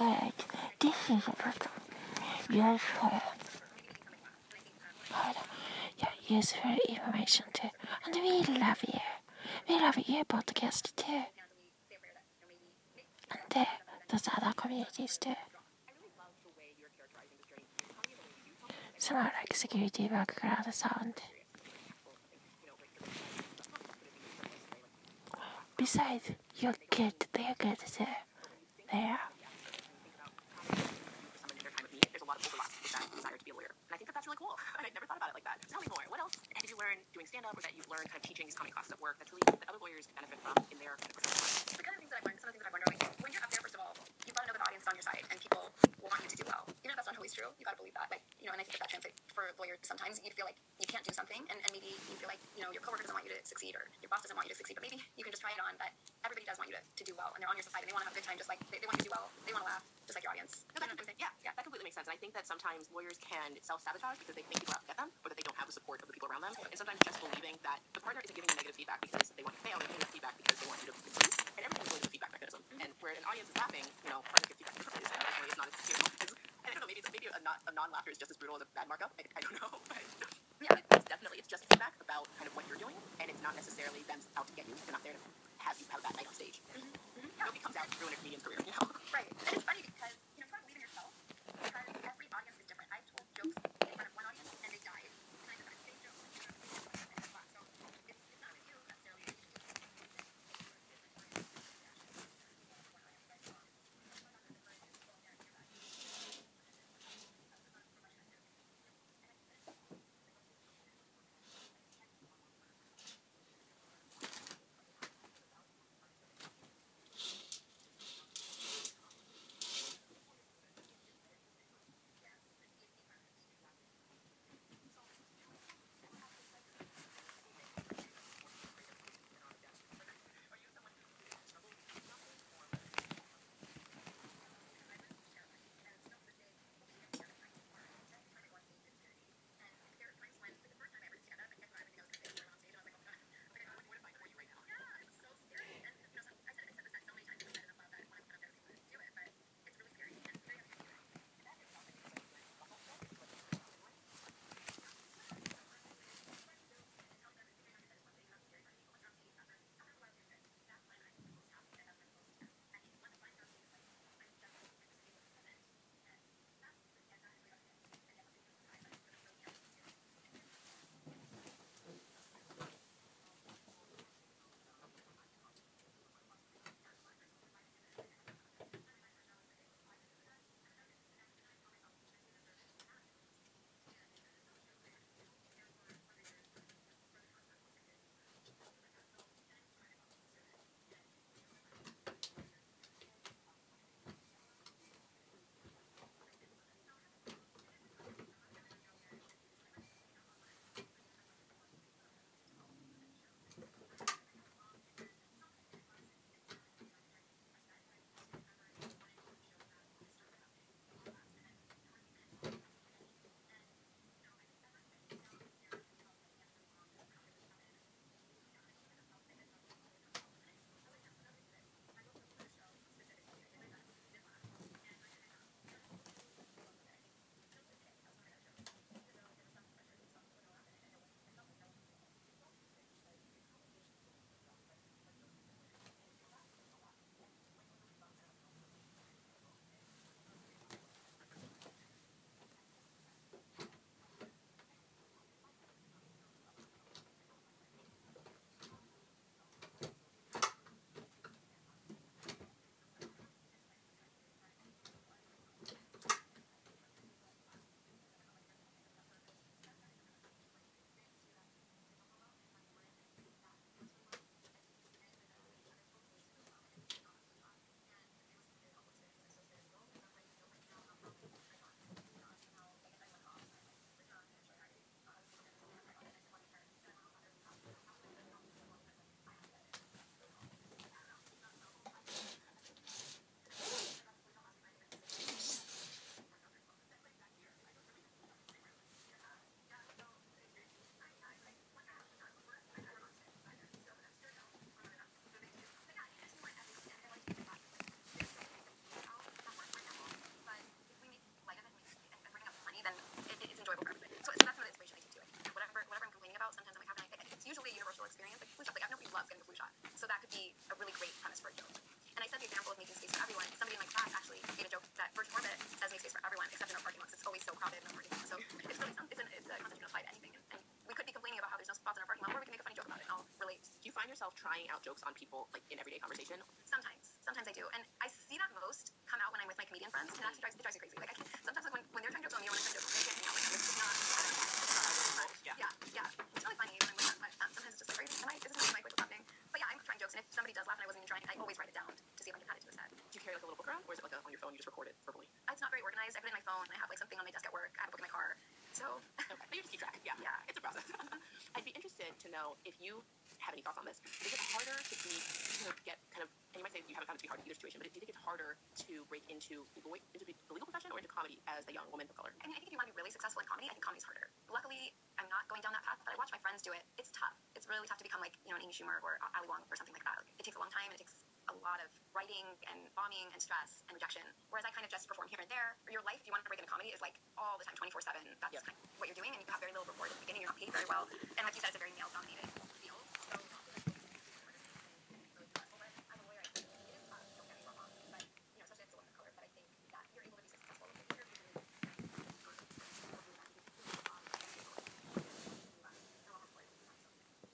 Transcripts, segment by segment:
Alright, this is a person. Sir. Hold on. Yeah, useful information too. And we love you. We love your podcast too. And uh, those other communities too. Some are like security background sound. Besides, you're good, they're good too. They are. someone in their time with me, there's a lot of overlap with that desire to be a lawyer. And I think that that's really cool. I never thought about it like that. Tell me more. What else did you learn doing stand up or that you've learned kind of teaching these comedy classes at work that's really that other lawyers can benefit from in their kind of professional life? the kind of things that I've learned, some of the things that I've learned when you're up there, first of all, you've got to know that the audience is on your side and people want you to do well. Even if that's not always true, you got to believe that. Like, you know, and I think that that translates for lawyers. Sometimes you feel like you can't do something, and, and maybe you feel like, you know, your coworker doesn't want you to succeed or your boss doesn't want you to succeed, but maybe you can just try it on that everybody does want you to, to do well and they're on your side and they want to have a good time just like they, they want you to do well. They want to laugh just like your audience. No, that, yeah, yeah, that completely makes sense. And I think that sometimes lawyers can self sabotage because they think people are out to get them or that they don't have the support of the people around them. And sometimes just believing that the partner isn't giving you negative feedback because they want you to fail, they're giving you feedback because they want you to improve. And everything's really a feedback mechanism. Mm-hmm. And where an audience is laughing, you know, partner gives feedback differently. So it's not as, know, as, I don't know, maybe, it's, maybe a, not, a non laughter is just as brutal as a bad markup. I, I don't know. Trying out jokes on people like in everyday conversation? Sometimes, sometimes I do, and I see that most come out when I'm with my comedian friends, and it actually drives, it drives me crazy. Like I can't, sometimes like when, when they're trying jokes on me or when I'm trying jokes I can't hang out with them. It's not. Yeah. Yeah, yeah. It's really funny when I'm with them, but um, sometimes it's just like, am I, is this my like what's happening? But yeah, I'm trying jokes, and if somebody does laugh and I wasn't even trying, I always write it down to see if I can add it to the set. Do you carry like a little book around, or is it like a, on your phone? You just record it verbally. It's not very organized. I put it in my phone. I have like something on my desk at work. I have a book in my car. So Okay. But you just keep track. Yeah. Yeah. It's a process. I'd be interested to know if you have any thoughts on this. Is it harder to be to get kind of and you might say you haven't found it to be hard in either situation, but do you think it's harder to break into law- into the legal profession or into comedy as a young woman of color? I mean, I think if you want to be really successful in comedy, I think comedy's harder. Luckily, I'm not going down that path, but I watch my friends do it. It's tough. It's really tough to become like, you know, an Amy Schumer or Ali Wong or something like that. Like, it takes a long time it takes a lot of writing and bombing and stress and rejection. Whereas I kind of just perform here and there. Your life, if you want to break into comedy, is like all the time, 24 7. That's Yep. kind of what you're doing, and you have very little reward at the beginning. You're not paid very well. And like you said, it's a very male dominated field. So, really stressful, but I'm aware it is tough. Don't get me wrong. But, you know, especially as a woman of color, but I think that you're able to be successful if you're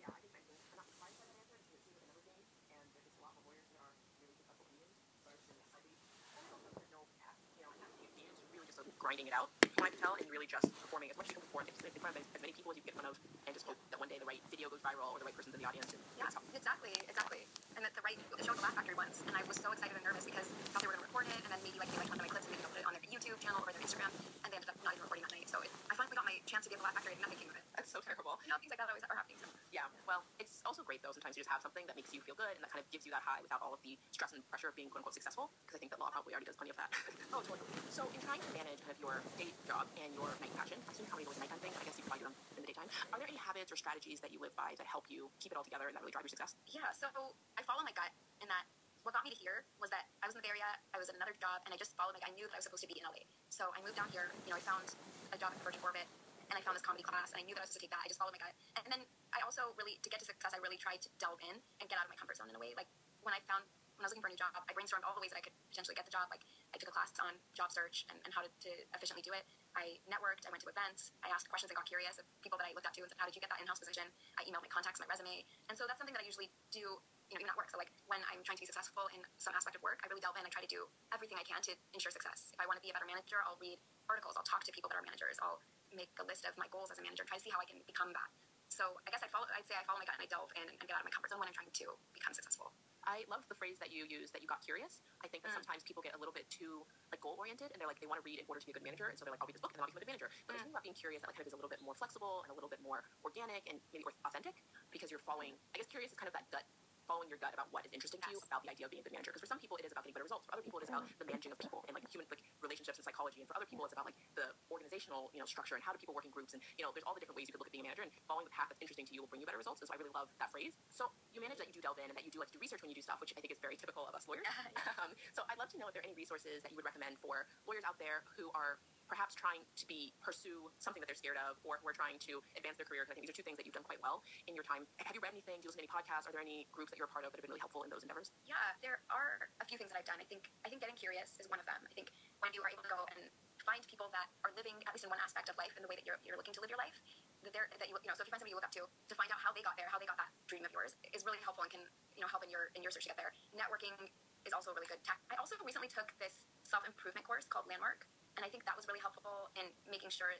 Yeah, I think I'm, I'm not surprised by that answer because it seems like another game, and there's just a lot of lawyers that are really successful comedians. So I understand that slightly. And also, there's no path, you know, path to being it's really just a grinding it out. I tell, and really just performing as much as you can perform in front of as, as many people as you can get in front of, and just hope that one day the right video goes viral or the right person's in the audience. And Yeah, exactly, exactly. And that the right the show the Laugh Factory once, and I was so excited and nervous because I thought they were going to record it, and then maybe like they liked one of my clips and maybe they'll put it on their YouTube channel or their Instagram, and they ended up not even recording that night. So it, I finally got my chance to be at the Laugh Factory, and nothing came of it. That's so terrible. You know, things like that always are happening. So. Yeah, well, it's also great though. Sometimes you just have something that makes you feel good and that kind of gives you that high without all of the stress and pressure of being quote unquote successful. Because I think that law probably already does plenty of that. oh, totally. So, in trying to manage kind of your day job and your night passion, I assume always a nighttime thing. I guess you probably do them in the daytime. Are there any habits or strategies that you live by that help you keep it all together and that really drive your success? Yeah, so I follow my gut in that what got me to here was that I was in the Bay Area, I was at another job, and I just followed my gut. I knew that I was supposed to be in LA. So I moved down here, you know, I found a job at Virgin Orbit, and I found this comedy class, and I knew that I was to take that. I just followed my gut. And then I also really, to get to success, I really tried to delve in and get out of my comfort zone in a way. Like when I found, when I was looking for a new job, I brainstormed all the ways that I could potentially get the job. Like I took a class on job search and, and how to, to efficiently do it. I networked, I went to events, I asked questions and got curious of people that I looked up to and said, how did you get that in-house position? I emailed my contacts, my resume. And so that's something that I usually do, you know, even at work. So like when I'm trying to be successful in some aspect of work, I really delve in. I try to do everything I can to ensure success. If I want to be a better manager, I'll read articles, I'll talk to people that are managers, I'll make a list of my goals as a manager, try to see how I can become that. So I guess I'd follow, I'd say I follow my gut and I delve in and, and get out of my comfort zone when I'm trying to become successful. I love the phrase that you use that you got curious. I think that Mm. sometimes people get a little bit too like goal oriented and they're like they want to read in order to be a good manager and so they're like I'll read this book and then I'll become a good manager. But there's Mm. something about being curious that like kind of is a little bit more flexible and a little bit more organic and maybe authentic because you're following. I guess curious is kind of that gut following your gut about what is interesting to you about the idea of being a good manager. Because for some people it is about getting better results. For other people it is about the managing of people and like human like relationships and psychology. And for other people it's about like the organizational you know structure and how do people work in groups and you know there's all the different ways you could look at being a manager and following the path that's interesting to you will bring you better results. And so I really love that phrase. So you manage that you do delve in and that you do like to do research when you do stuff, which I think is very typical of us lawyers. Um, so I'd love to know if there are any resources that you would recommend for lawyers out there who are perhaps trying to be pursue something that they're scared of or who are trying to advance their career. I think these are two things that you've done quite well in your time. Have you read anything? Do you listen to any podcasts? Are there any groups that you're a part of that have been really helpful in those endeavors? Yeah, there are a few things that I've done. I think I think getting curious is one of them. I think when you are able to go and find people that are living at least in one aspect of life in the way that you're, you're looking to live your life, that they're that you you know, so if you find somebody you look up to, to find out how they got there, how they got that dream of yours, is really helpful and can you know help in your in your search to get there. Networking is also a really good tech. I also recently took this self improvement course called Landmark, and I think that was really helpful in making sure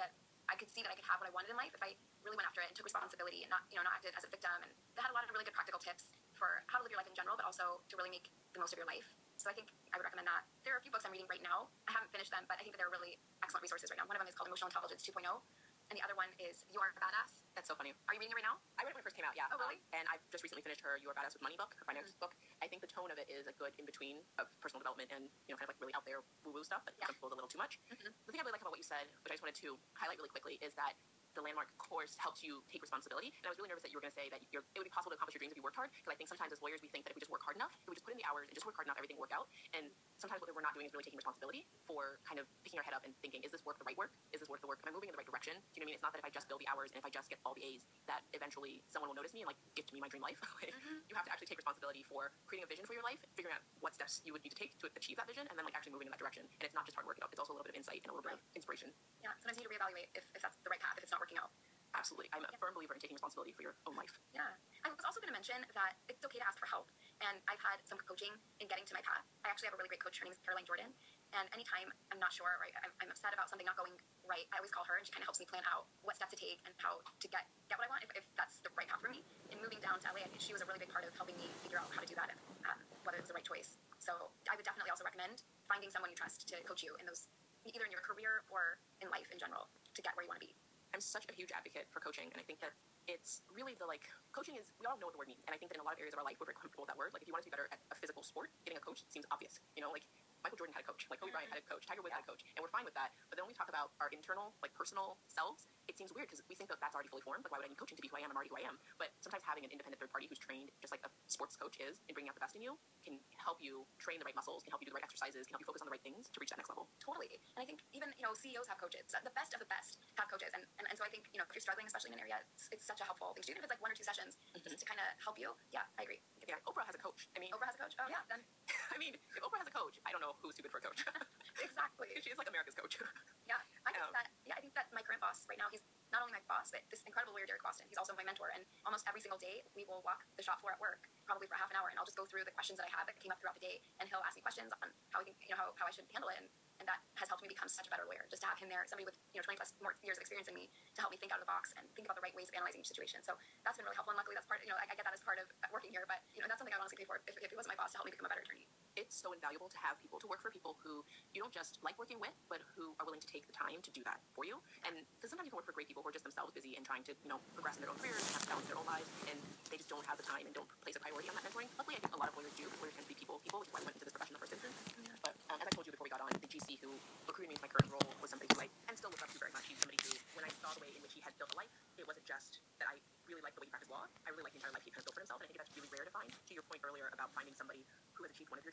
that I could see that I could have what I wanted in life if I really went after it and took responsibility and not you know not acted as a victim. And they had a lot of really good practical tips for how to live your life in general, but also to really make the most of your life. So I think I would recommend that. There are a few books I'm reading right now. I haven't finished them, but I think that they're really excellent resources right now. One of them is called Emotional Intelligence 2.0, and the other one is You Are a Badass. So funny. Are you reading it right now? I read it when it first came out, yeah. Oh, really? Um, and I've just recently finished her You Are Badass with Money book, her finance book. I think the tone of it is a good in between of personal development and, you know, kind of like really out there woo woo stuff, but Yeah. some people a little too much. Mhm. The thing I really like about what you said, which I just wanted to highlight really quickly, is that the landmark course helps you take responsibility. And I was really nervous that you were going to say that you're, it would be possible to accomplish your dreams if you worked hard. Because I think sometimes as lawyers, we think that if we just work hard enough, if we just put in the hours and just work hard enough, everything will work out. And sometimes what we're not doing is really taking responsibility for kind of picking our head up and thinking, is this work the right work? Is this worth the work? Am I moving in the right direction? Do you know what I mean? It's not that if I just build the hours and if I just get all the A's, that eventually someone will notice me and like gift me my dream life. Like, Mhm. You have to actually take responsibility for creating a vision for your life, figuring out what steps you would need to take to achieve that vision, and then like actually moving in that direction. And it's not just hard work; it's also a little bit of insight and a little bit of inspiration. Yeah, sometimes you need to reevaluate if, if that's the right path, if it's not working out. Absolutely. I'm a firm believer in taking responsibility for your own life. Yeah. I was also going to mention that it's okay to ask for help. And I've had some coaching in getting to my path. I actually have a really great coach. Her name is Caroline Jordan. And anytime I'm not sure or I'm, I'm upset about something not going right, I always call her and she kind of helps me plan out what steps to take and how to get, get what I want if, if that's the right path for me. In moving down to LA, she was a really big part of helping me figure out how to do that and um, whether it was the right choice. So I would definitely also recommend finding someone you trust to coach you in those, either in your career or in life in general, to get where you want to be. I'm such a huge advocate for coaching, and I think that it's really the like coaching is we all know what the word means, and I think that in a lot of areas of our life we're very comfortable with that word. Like if you want to be better at a physical sport, getting a coach seems obvious. You know, like Michael Jordan had a coach, like Kobe Bryant mm-hmm. had a coach, Tiger Woods had a coach, and we're fine with that. But then when we talk about our internal, like personal selves, it seems weird because we think that that's already fully formed. Like why would I need coaching to be who I am? I'm already who I am. But sometimes having an independent third party who's trained just like a sports coach is in bringing out the best in you can help you train the right muscles, can help you do the right exercises, can help you focus on the right things to reach that next level. Totally. And I think even, you know, CEOs have coaches. The best of the best have coaches. And, and, and so I think, you know, if you're struggling, especially in an area, it's, it's such a helpful thing to do. Even if it's like one or two sessions, Mhm. just to kind of help you. Yeah, I agree. Yeah, Oprah has a coach. I mean, Oprah has a coach. Oh, yeah, then I mean, if Oprah has a coach, I don't know who's too good for a coach. exactly. She's like America's coach. Yeah, I think Um, that. Yeah, I think that my current boss right now, he's not only my boss, but this incredible lawyer, Derek Boston. He's also my mentor, and almost every single day we will walk the shop floor at work, probably for half an hour, and I'll just go through the questions that I have that came up throughout the day, and he'll ask me questions on how I think, you know, how, how I should handle it, and, and that has helped me become such a better lawyer. Just to have him there, somebody with you know 20 plus more years of experience than me, to help me think out of the box and think about the right ways of analyzing each situation. So that's been really helpful, and luckily that's part. You know, I, I get that as part of working here, but you know, that's something I would honestly pay for if, if it wasn't my boss to help me become a better attorney. It's so invaluable to have people to work for people who you don't just like working with, but who are willing to take the time to do that for you. And because sometimes you can work for great people who are just themselves busy and trying to, you know, progress in their own careers and have to balance their own lives, and they just don't have the time and don't place a priority on that mentoring. Luckily, I think a lot of lawyers do. Lawyers tend to be people, people, which is why I went into this profession in the first instance. But um, as I told you before we got on, the GC who recruited me into my current role was somebody who I and still look up to very much. He's somebody who, when I saw the way in which he had built a life, it wasn't just that I really liked the way he practiced law. I really liked the entire life he of built for himself, and I think that's really rare to find. To your point earlier about finding somebody who has achieved one of your dreams.